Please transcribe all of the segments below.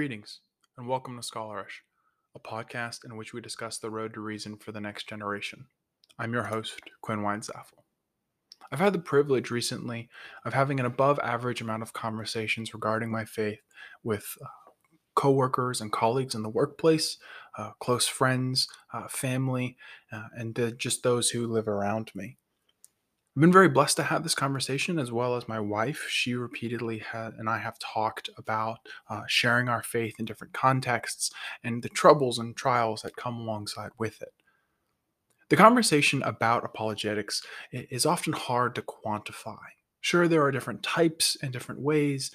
Greetings, and welcome to Scholarish, a podcast in which we discuss the road to reason for the next generation. I'm your host, Quinn Weinsaffel. I've had the privilege recently of having an above average amount of conversations regarding my faith with uh, coworkers and colleagues in the workplace, uh, close friends, uh, family, uh, and just those who live around me. I've been very blessed to have this conversation as well as my wife. She repeatedly had, and I have talked about uh, sharing our faith in different contexts and the troubles and trials that come alongside with it. The conversation about apologetics is often hard to quantify. Sure, there are different types and different ways,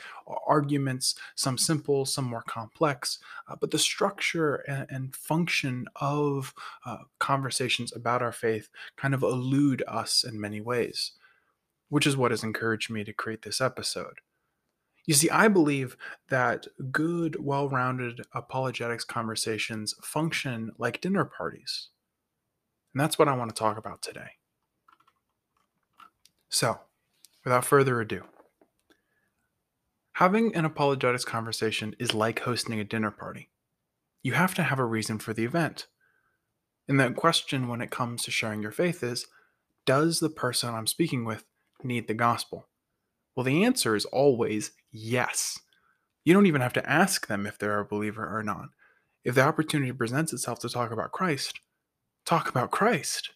arguments, some simple, some more complex, uh, but the structure and, and function of uh, conversations about our faith kind of elude us in many ways, which is what has encouraged me to create this episode. You see, I believe that good, well rounded apologetics conversations function like dinner parties. And that's what I want to talk about today. So, without further ado, having an apologetics conversation is like hosting a dinner party. You have to have a reason for the event. And the question when it comes to sharing your faith is Does the person I'm speaking with need the gospel? Well, the answer is always yes. You don't even have to ask them if they're a believer or not. If the opportunity presents itself to talk about Christ, talk about Christ.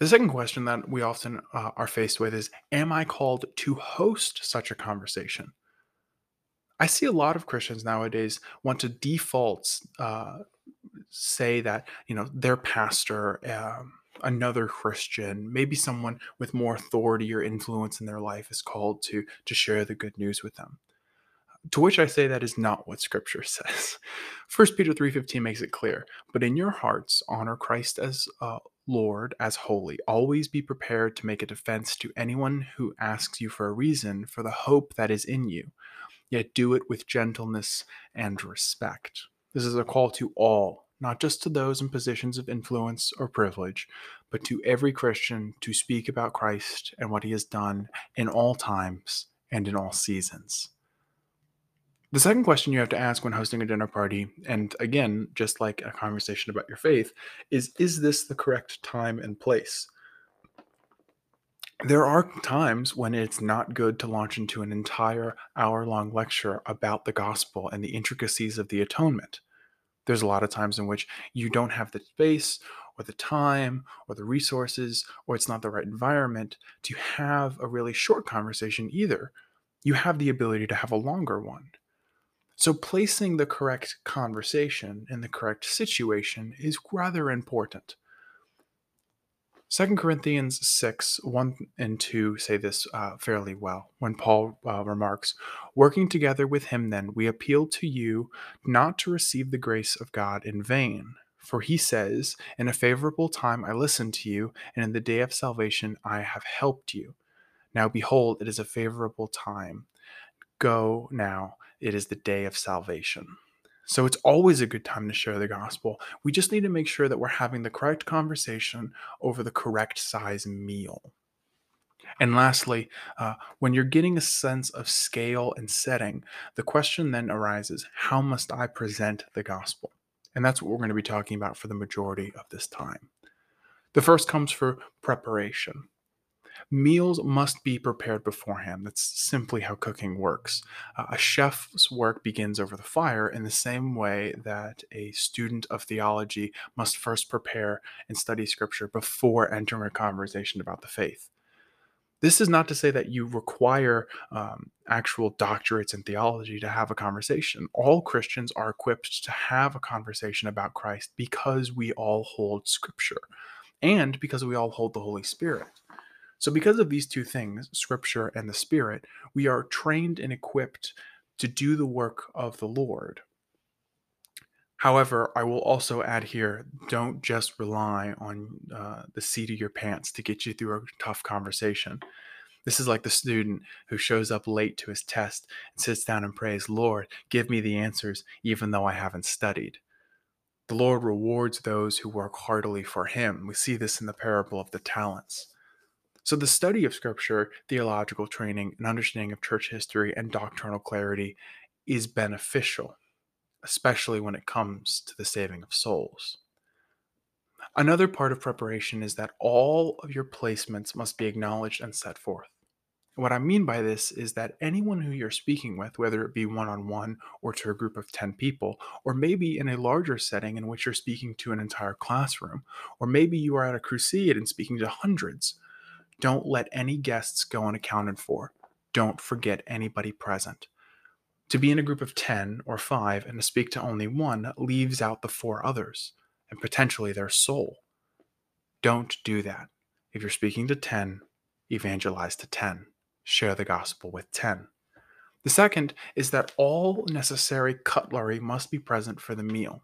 The second question that we often uh, are faced with is Am I called to host such a conversation? I see a lot of Christians nowadays want to default, uh, say that, you know, their pastor, um, another Christian, maybe someone with more authority or influence in their life is called to, to share the good news with them. To which I say that is not what scripture says. 1 Peter 3:15 makes it clear, but in your hearts honor Christ as uh, Lord as holy. Always be prepared to make a defense to anyone who asks you for a reason for the hope that is in you. Yet do it with gentleness and respect. This is a call to all, not just to those in positions of influence or privilege, but to every Christian to speak about Christ and what he has done in all times and in all seasons. The second question you have to ask when hosting a dinner party, and again, just like a conversation about your faith, is Is this the correct time and place? There are times when it's not good to launch into an entire hour long lecture about the gospel and the intricacies of the atonement. There's a lot of times in which you don't have the space or the time or the resources, or it's not the right environment to have a really short conversation either. You have the ability to have a longer one. So, placing the correct conversation in the correct situation is rather important. 2 Corinthians 6, 1 and 2 say this uh, fairly well when Paul uh, remarks, Working together with him, then, we appeal to you not to receive the grace of God in vain. For he says, In a favorable time I listened to you, and in the day of salvation I have helped you. Now behold, it is a favorable time. Go now it is the day of salvation. So it's always a good time to share the gospel. We just need to make sure that we're having the correct conversation over the correct size meal. And lastly, uh, when you're getting a sense of scale and setting, the question then arises how must I present the gospel? And that's what we're going to be talking about for the majority of this time. The first comes for preparation. Meals must be prepared beforehand. That's simply how cooking works. Uh, a chef's work begins over the fire in the same way that a student of theology must first prepare and study scripture before entering a conversation about the faith. This is not to say that you require um, actual doctorates in theology to have a conversation. All Christians are equipped to have a conversation about Christ because we all hold Scripture and because we all hold the Holy Spirit. So, because of these two things, Scripture and the Spirit, we are trained and equipped to do the work of the Lord. However, I will also add here don't just rely on uh, the seat of your pants to get you through a tough conversation. This is like the student who shows up late to his test and sits down and prays, Lord, give me the answers, even though I haven't studied. The Lord rewards those who work heartily for him. We see this in the parable of the talents. So, the study of Scripture, theological training, and understanding of church history and doctrinal clarity is beneficial. especially when it comes to the saving of souls. Another part of preparation is that all of your placements must be acknowledged and set forth. What I mean by this is that anyone who you're speaking with, whether it be one on one or to a group of 10 people, or maybe in a larger setting in which you're speaking to an entire classroom, or maybe you are at a crusade and speaking to hundreds, don't let any guests go unaccounted for. Don't forget anybody present. To be in a group of 10 or 5 and to speak to only one leaves out the four others and potentially their soul. Don't do that. If you're speaking to 10, evangelize to 10 share the gospel with 10. The second is that all necessary cutlery must be present for the meal.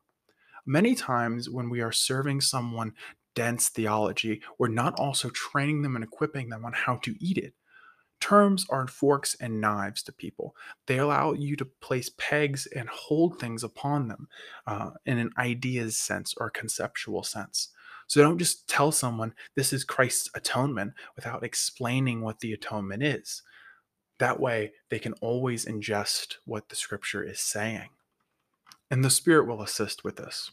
Many times, when we are serving someone dense theology, we're not also training them and equipping them on how to eat it. Terms are forks and knives to people. They allow you to place pegs and hold things upon them uh, in an ideas sense or conceptual sense. So don't just tell someone this is Christ's atonement without explaining what the atonement is. That way, they can always ingest what the scripture is saying. And the Spirit will assist with this.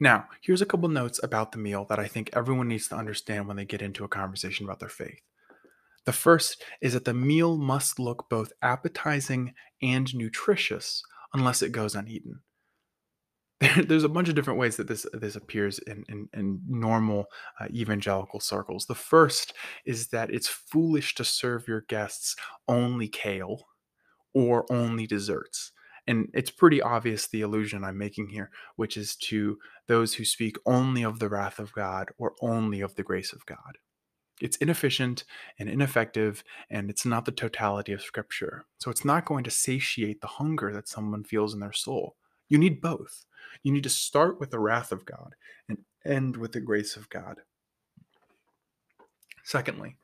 Now, here's a couple notes about the meal that I think everyone needs to understand when they get into a conversation about their faith. The first is that the meal must look both appetizing and nutritious unless it goes uneaten. there's a bunch of different ways that this this appears in in, in normal uh, evangelical circles. The first is that it's foolish to serve your guests only kale or only desserts. And it's pretty obvious the illusion I'm making here, which is to those who speak only of the wrath of God or only of the grace of God. It's inefficient and ineffective, and it's not the totality of Scripture. So it's not going to satiate the hunger that someone feels in their soul. You need both. You need to start with the wrath of God and end with the grace of God. Secondly,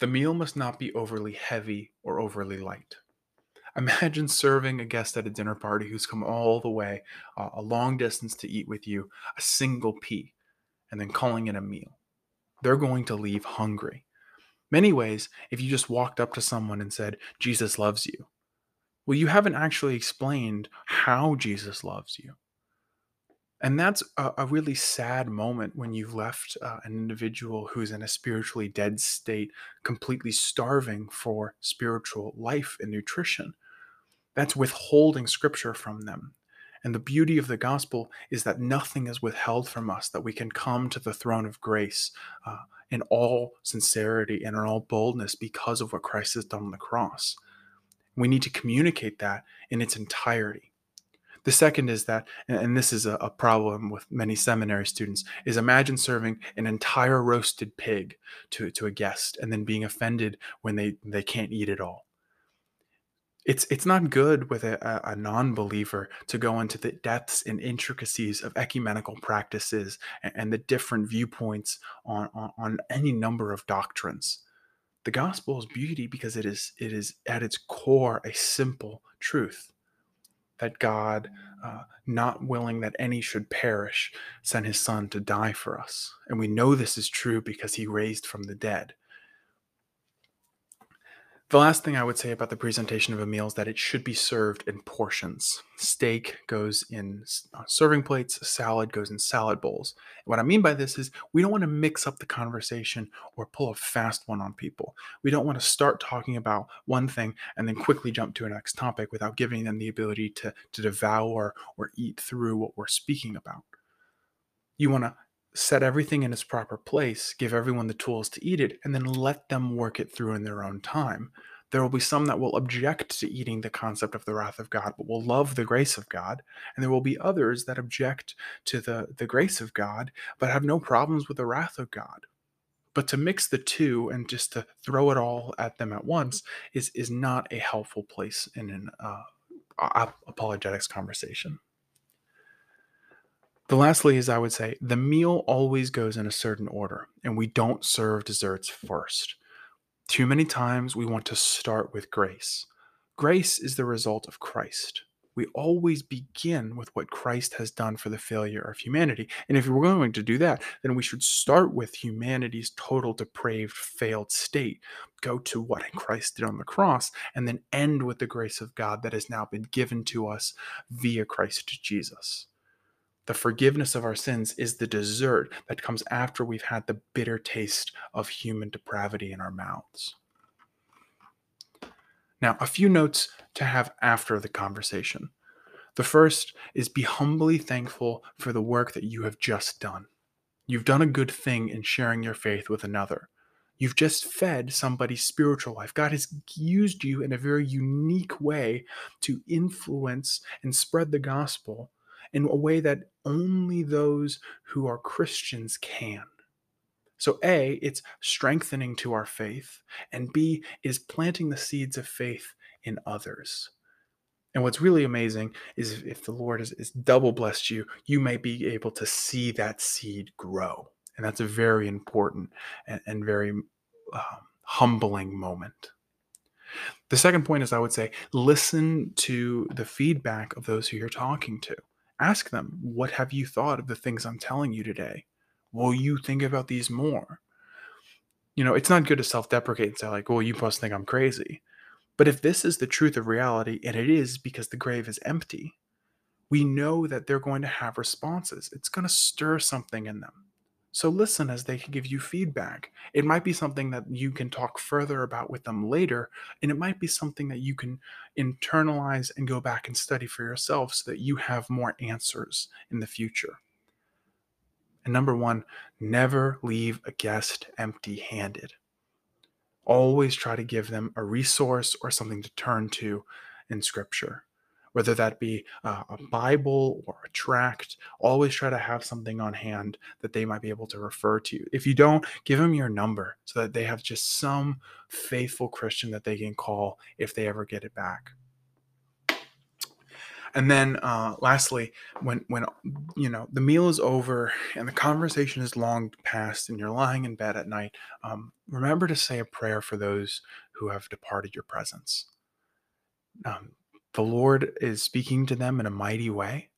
the meal must not be overly heavy or overly light. Imagine serving a guest at a dinner party who's come all the way, uh, a long distance to eat with you, a single pea, and then calling it a meal. They're going to leave hungry. Many ways, if you just walked up to someone and said, Jesus loves you, well, you haven't actually explained how Jesus loves you. And that's a, a really sad moment when you've left uh, an individual who's in a spiritually dead state, completely starving for spiritual life and nutrition. That's withholding scripture from them. And the beauty of the gospel is that nothing is withheld from us, that we can come to the throne of grace uh, in all sincerity and in all boldness because of what Christ has done on the cross. We need to communicate that in its entirety. The second is that, and this is a, problem with many seminary students, is imagine serving an entire roasted pig to, to a guest and then being offended when they, they can't eat it all. It's, it's not good with a, a non believer to go into the depths and intricacies of ecumenical practices and, and the different viewpoints on, on, on any number of doctrines. The gospel is beauty because it is it is at its core a simple truth that God, uh, not willing that any should perish, sent his son to die for us. And we know this is true because he raised from the dead. The last thing I would say about the presentation of a meal is that it should be served in portions. Steak goes in uh, serving plates, salad goes in salad bowls. what I mean by this is we don't want to mix up the conversation or pull a fast one on people. We don't want to start talking about one thing and then quickly jump to a next topic without giving them the ability to, to devour or eat through what we're speaking about. You want to set everything in its proper place, give everyone the tools to eat it, and then let them work it through in their own time. There will be some that will object to eating the concept of the wrath of God, but will love the grace of God. And there will be others that object to the, the grace of God, but have no problems with the wrath of God. But to mix the two and just to throw it all at them at once is, is not a helpful place in an uh, apologetics conversation. The lastly is I would say the meal always goes in a certain order, and we don't serve desserts first. Too many times we want to start with grace. Grace is the result of Christ. we always begin with what Christ has done for the failure of humanity. And if we're going to do that, then we should start with humanity's total depraved, failed state, go to what Christ did on the cross, and then end with the grace of God that has now been given to us via Christ Jesus. The forgiveness of our sins is the dessert that comes after we've had the bitter taste of human depravity in our mouths. Now, a few notes to have after the conversation. The first is be humbly thankful for the work that you have just done. You've done a good thing in sharing your faith with another. You've just fed somebody's spiritual life. God has used you in a very unique way to influence and spread the gospel in a way that only those who are Christians can. So, A, it's strengthening to our faith, and B, is planting the seeds of faith in others. And what's really amazing is if the Lord has, has double blessed you, you may be able to see that seed grow. And that's a very important and, and very um, humbling moment. The second point is I would say listen to the feedback of those who you're talking to. Ask them, what have you thought of the things I'm telling you today? will you think about these more? You know, it's not good to self deprecate and say, like, well, you must think I'm crazy. But if this is the truth of reality, and it is because the grave is empty, we know that they're going to have responses. It's going to stir something in them. So listen as they give you feedback. It might be something that you can talk further about with them later, and it might be something that you can internalize and go back and study for yourself so that you have more answers in the future. And number one, never leave a guest empty handed. Always try to give them a resource or something to turn to in Scripture, whether that be uh, a Bible or a tract. Always try to have something on hand that they might be able to refer to. If you don't, give them your number so that they have just some faithful Christian that they can call if they ever get it back. And then uh, lastly, when when you know the meal is over and the conversation is long past, and you're lying in bed at night, um, remember to say a prayer for those who have departed your presence. Um, the Lord is speaking to them in a mighty way,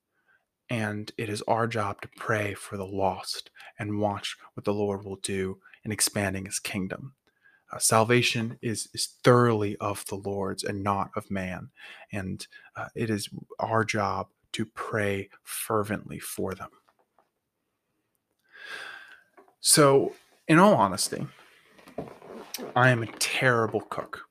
and it is our job to pray for the lost and watch what the Lord will do in expanding His kingdom. Uh, salvation is, is thoroughly of the Lord's and not of man. And uh, it is our job to pray fervently for them. So, in all honesty, I am a terrible cook,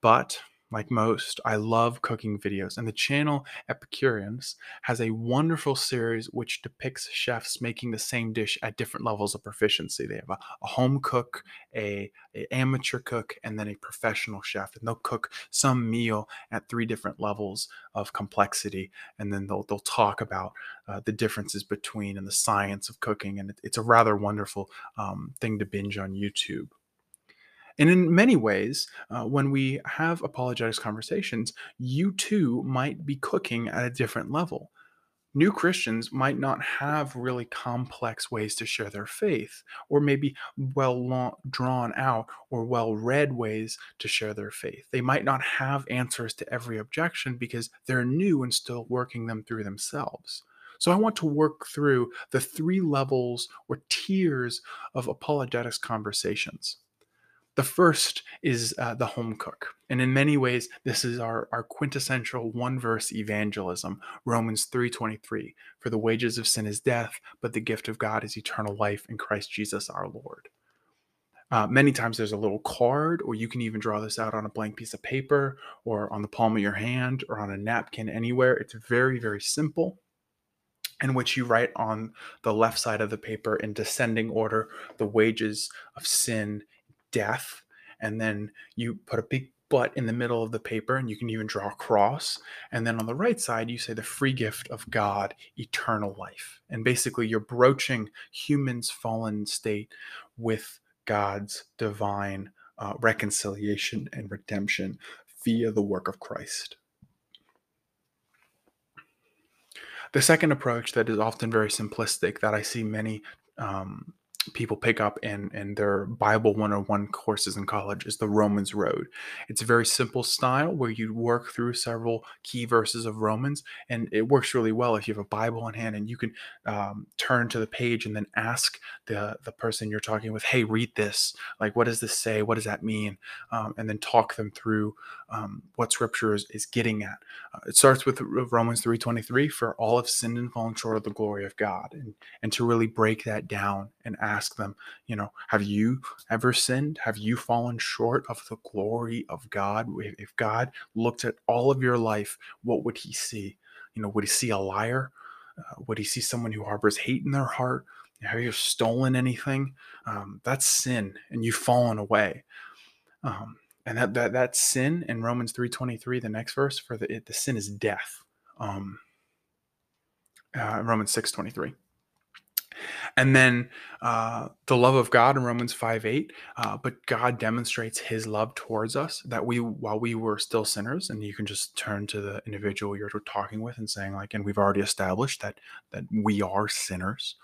but like most, I love cooking videos, and the channel Epicurious has a wonderful series which depicts chefs making the same dish at different levels of proficiency. They have a, a home cook, a, a, amateur cook, and then a professional chef, and they'll cook some meal at three different levels of complexity, and then they'll they'll talk about uh, the differences between and the science of cooking, and it, it's a rather wonderful um, thing to binge on YouTube. And in many ways, uh, when we have apologetics conversations, you too might be cooking at a different level. New Christians might not have really complex ways to share their faith, or maybe well long, drawn out or well read ways to share their faith. They might not have answers to every objection because they're new and still working them through themselves. So I want to work through the three levels or tiers of apologetics conversations. The first is uh, the home cook. And in many ways, this is our, our quintessential one verse evangelism, Romans 3.23. For the wages of sin is death, but the gift of God is eternal life in Christ Jesus our Lord. Uh, many times there's a little card, or you can even draw this out on a blank piece of paper, or on the palm of your hand, or on a napkin anywhere. It's very, very simple in which you write on the left side of the paper in descending order the wages of sin death and then you put a big but in the middle of the paper and you can even draw a cross and then on the right side you say the free gift of god eternal life. And basically you're broaching humans fallen state with god's divine uh, reconciliation and redemption via the work of christ. The second approach that is often very simplistic that i see many um, people pick up in in their Bible 101 courses in college is the Romans Road. It's a very simple style where you work through several key verses of Romans, and it works really well if you have a Bible in hand and you can um, turn to the page and then ask the the person you're talking with, "Hey, read this. Like, what does this say? What does that mean?" Um, and then talk them through um, what Scripture is, is getting at. Uh, it starts with Romans 3:23, "For all have sinned and fallen short of the glory of God," and and to really break that down and ask them, you know, have you ever sinned? Have you fallen short of the glory of God? If God looked at all of your life, what would he see? You know, would he see a liar? Uh, would he see someone who harbors hate in their heart? Have you stolen anything? Um, that's sin, and you've fallen away. Um, and that, that that sin in Romans three twenty three, the next verse for the it, the sin is death. Um, uh, Romans six twenty three. And then uh, the love of God in Romans 5 8. Uh, but God demonstrates his love towards us that we, while we were still sinners, and you can just turn to the individual you're talking with and saying, like, and we've already established that that we are sinners.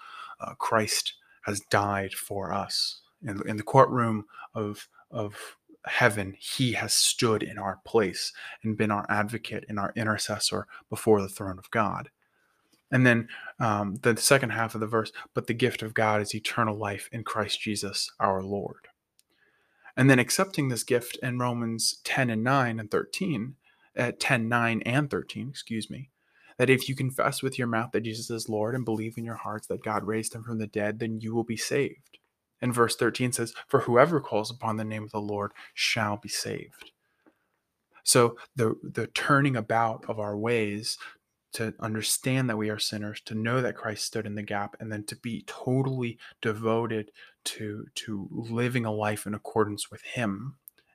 Uh, Christ has died for us. In, in the courtroom of, of heaven, he has stood in our place and been our advocate and our intercessor before the throne of God. And then um, the second half of the verse, but the gift of God is eternal life in Christ Jesus our Lord. And then accepting this gift in Romans 10 and 9 and 13, at uh, 10, 9 and 13, excuse me, that if you confess with your mouth that Jesus is Lord and believe in your hearts that God raised him from the dead, then you will be saved. And verse 13 says, For whoever calls upon the name of the Lord shall be saved. So the the turning about of our ways to understand that we are sinners, to know that Christ stood in the gap, and then to be totally devoted to to living a life in accordance with Him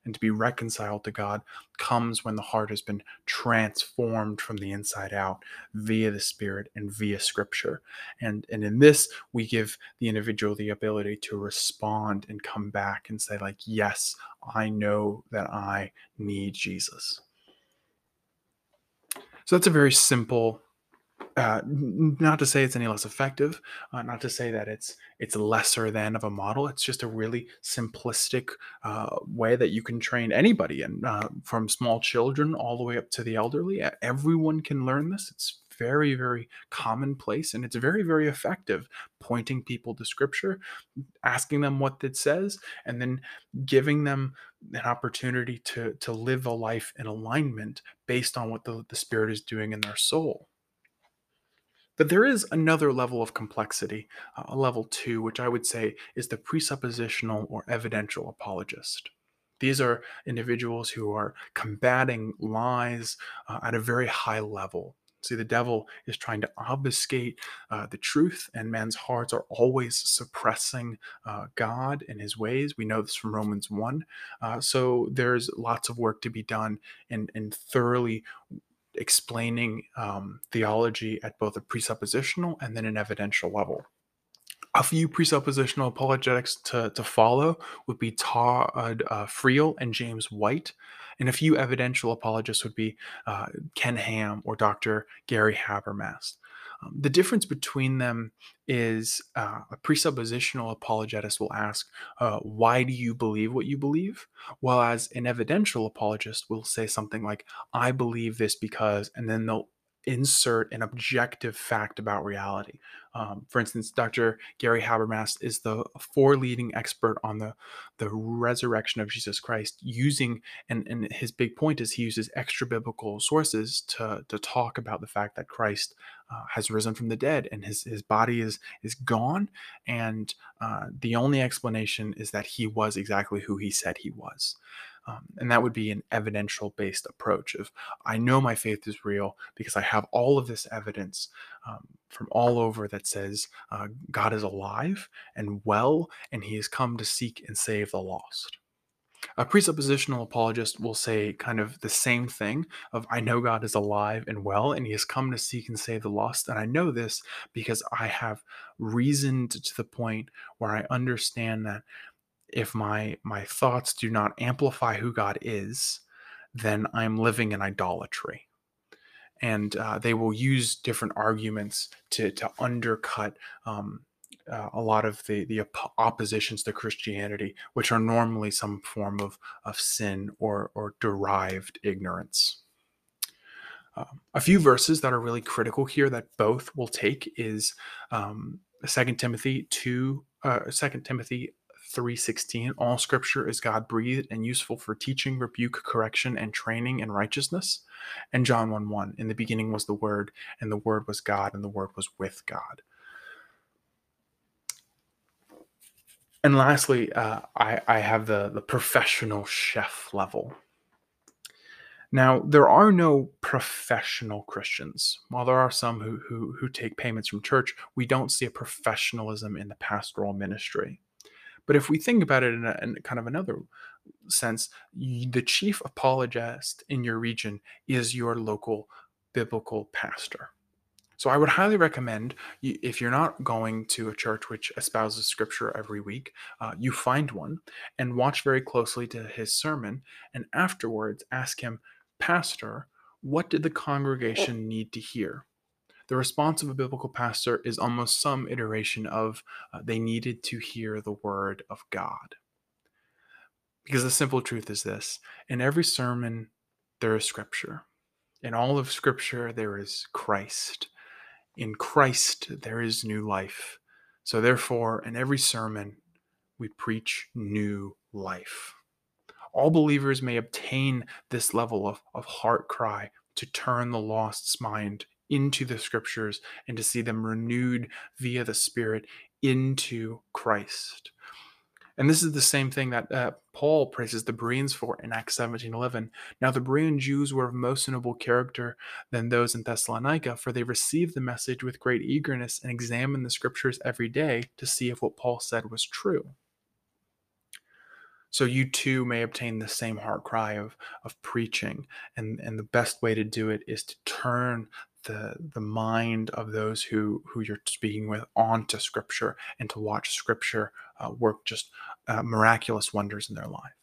and to be reconciled to God comes when the heart has been transformed from the inside out via the Spirit and via Scripture. And and in this, we give the individual the ability to respond and come back and say, like, yes, I know that I need Jesus. So that's a very simple. Uh, not to say it's any less effective, uh, not to say that it's it's lesser than of a model. It's just a really simplistic uh, way that you can train anybody, and uh, from small children all the way up to the elderly. Everyone can learn this. It's very, very commonplace and it's very, very effective pointing people to scripture, asking them what it says, and then giving them an opportunity to, to live a life in alignment based on what the, the Spirit is doing in their soul. But there is another level of complexity, uh, a level two, which I would say is the presuppositional or evidential apologist. These are individuals who are combating lies uh, at a very high level. See, the devil is trying to obfuscate uh, the truth, and men's hearts are always suppressing uh, God and his ways. We know this from Romans 1. Uh, so there's lots of work to be done in, in thoroughly explaining um, theology at both a presuppositional and then an evidential level. A few presuppositional apologetics to, to follow would be Todd uh, Friel and James White. And a few evidential apologists would be uh, Ken Ham or Dr. Gary Habermas. Um, the difference between them is uh, a presuppositional apologist will ask, uh, Why do you believe what you believe? While as an evidential apologist will say something like, I believe this because, and then they'll insert an objective fact about reality. Um, for instance, Dr. Gary Habermas is the four leading expert on the, the resurrection of Jesus Christ, using and, and his big point is he uses extra biblical sources to, to talk about the fact that Christ uh, has risen from the dead and his, his body is is gone, and uh, the only explanation is that he was exactly who he said he was. Um, and that would be an evidential based approach of I know my faith is real because I have all of this evidence um, from all over that says uh, God is alive and well, and he has come to seek and save the lost. A presuppositional apologist will say kind of the same thing of I know God is alive and well and he has come to seek and save the lost and I know this because I have reasoned to the point where I understand that if my my thoughts do not amplify who God is, then I'm living in idolatry. And uh, they will use different arguments to to undercut um, uh, a lot of the the op- oppositions to Christianity, which are normally some form of of sin or or derived ignorance. Um, a few verses that are really critical here that both will take is um, 2 Timothy 2, uh, 2 Timothy 3:16 all scripture is God breathed and useful for teaching, rebuke, correction and training in righteousness. And John 1 1 in the beginning was the word and the word was God and the word was with God. And lastly, uh, I, I have the, the professional chef level. Now, there are no professional Christians. While there are some who, who, who take payments from church, we don't see a professionalism in the pastoral ministry. But if we think about it in, a, in kind of another sense, the chief apologist in your region is your local biblical pastor. So I would highly recommend if you're not going to a church which espouses scripture every week, uh, you find one and watch very closely to his sermon, and afterwards ask him, Pastor, what did the congregation need to hear? The response of a biblical pastor is almost some iteration of uh, they needed to hear the word of God. Because the simple truth is this in every sermon, there is scripture. In all of scripture, there is Christ. In Christ, there is new life. So, therefore, in every sermon, we preach new life. All believers may obtain this level of, of heart cry to turn the lost's mind into the scriptures and to see them renewed via the Spirit into Christ. And this is the same thing that uh, Paul praises the Bereans for in Acts 17:11. Now the Berean Jews were of most noble character than those in Thessalonica, for they received the message with great eagerness and examined the scriptures every day to see if what Paul said was true. So you too may obtain the same heart cry of, of preaching. And, and the best way to do it is to turn the the mind of those who who you're speaking with onto scripture and to watch scripture uh, work just uh, miraculous wonders in their life.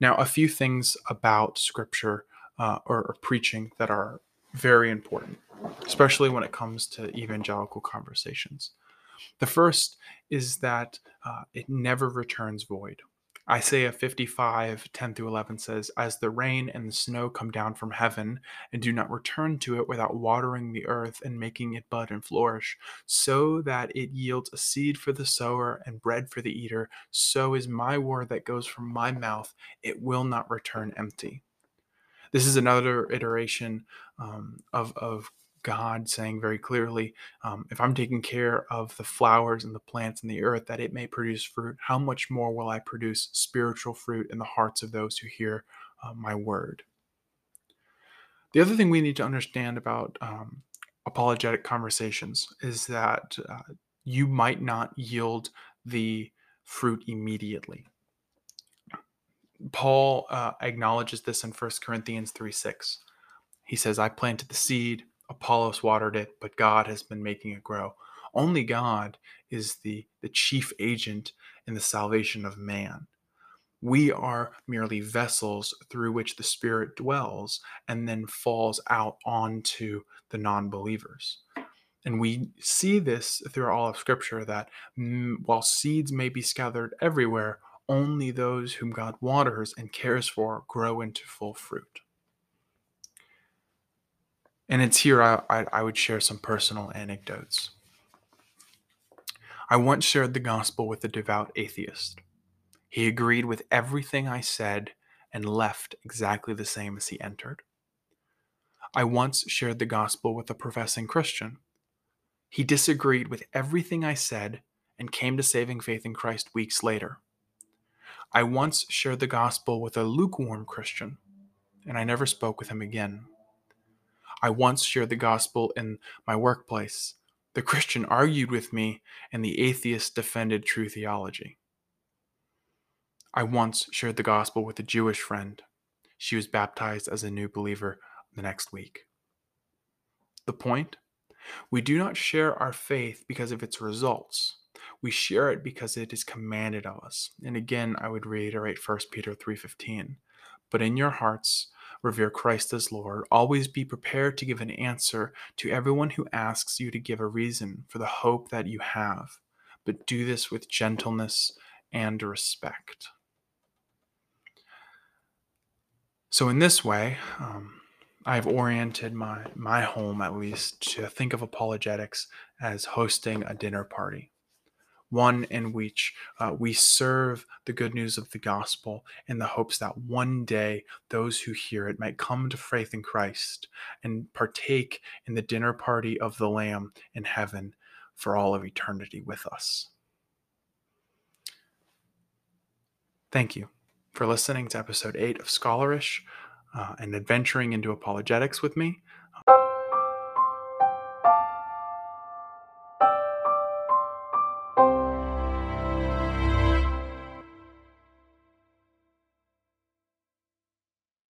Now a few things about scripture uh, or, or preaching that are very important especially when it comes to evangelical conversations. The first is that uh, it never returns void Isaiah 55, 10 through 11 says, As the rain and the snow come down from heaven, and do not return to it without watering the earth and making it bud and flourish, so that it yields a seed for the sower and bread for the eater, so is my word that goes from my mouth. It will not return empty. This is another iteration um, of, of God saying very clearly, um, if I'm taking care of the flowers and the plants and the earth, that it may produce fruit, how much more will I produce spiritual fruit in the hearts of those who hear uh, my word? The other thing we need to understand about um, apologetic conversations is that uh, you might not yield the fruit immediately. Paul uh, acknowledges this in 1 Corinthians 3 6. He says, I planted the seed, Apollos watered it, but God has been making it grow. Only God is the, the chief agent in the salvation of man. We are merely vessels through which the Spirit dwells and then falls out onto the non believers. And we see this through all of Scripture that mm, while seeds may be scattered everywhere, only those whom God waters and cares for grow into full fruit. And it's here I, I, I would share some personal anecdotes. I once shared the gospel with a devout atheist. He agreed with everything I said and left exactly the same as he entered. I once shared the gospel with a professing Christian. He disagreed with everything I said and came to saving faith in Christ weeks later. I once shared the gospel with a lukewarm Christian, and I never spoke with him again. I once shared the gospel in my workplace. The Christian argued with me, and the atheist defended true theology. I once shared the gospel with a Jewish friend. She was baptized as a new believer the next week. The point? We do not share our faith because of its results. We share it because it is commanded of us. And again, I would reiterate 1 Peter 3:15. But in your hearts revere Christ as Lord. Always be prepared to give an answer to everyone who asks you to give a reason for the hope that you have, but do this with gentleness and respect. So, in this way, um, I've oriented my, my home, at least, to think of apologetics as hosting a dinner party one in which uh, we serve the good news of the gospel in the hopes that one day those who hear it might come to faith in Christ and partake in the dinner party of the Lamb in heaven for all of eternity with us. Thank you for listening to episode 8 of Scholarish uh, and adventuring into apologetics with me.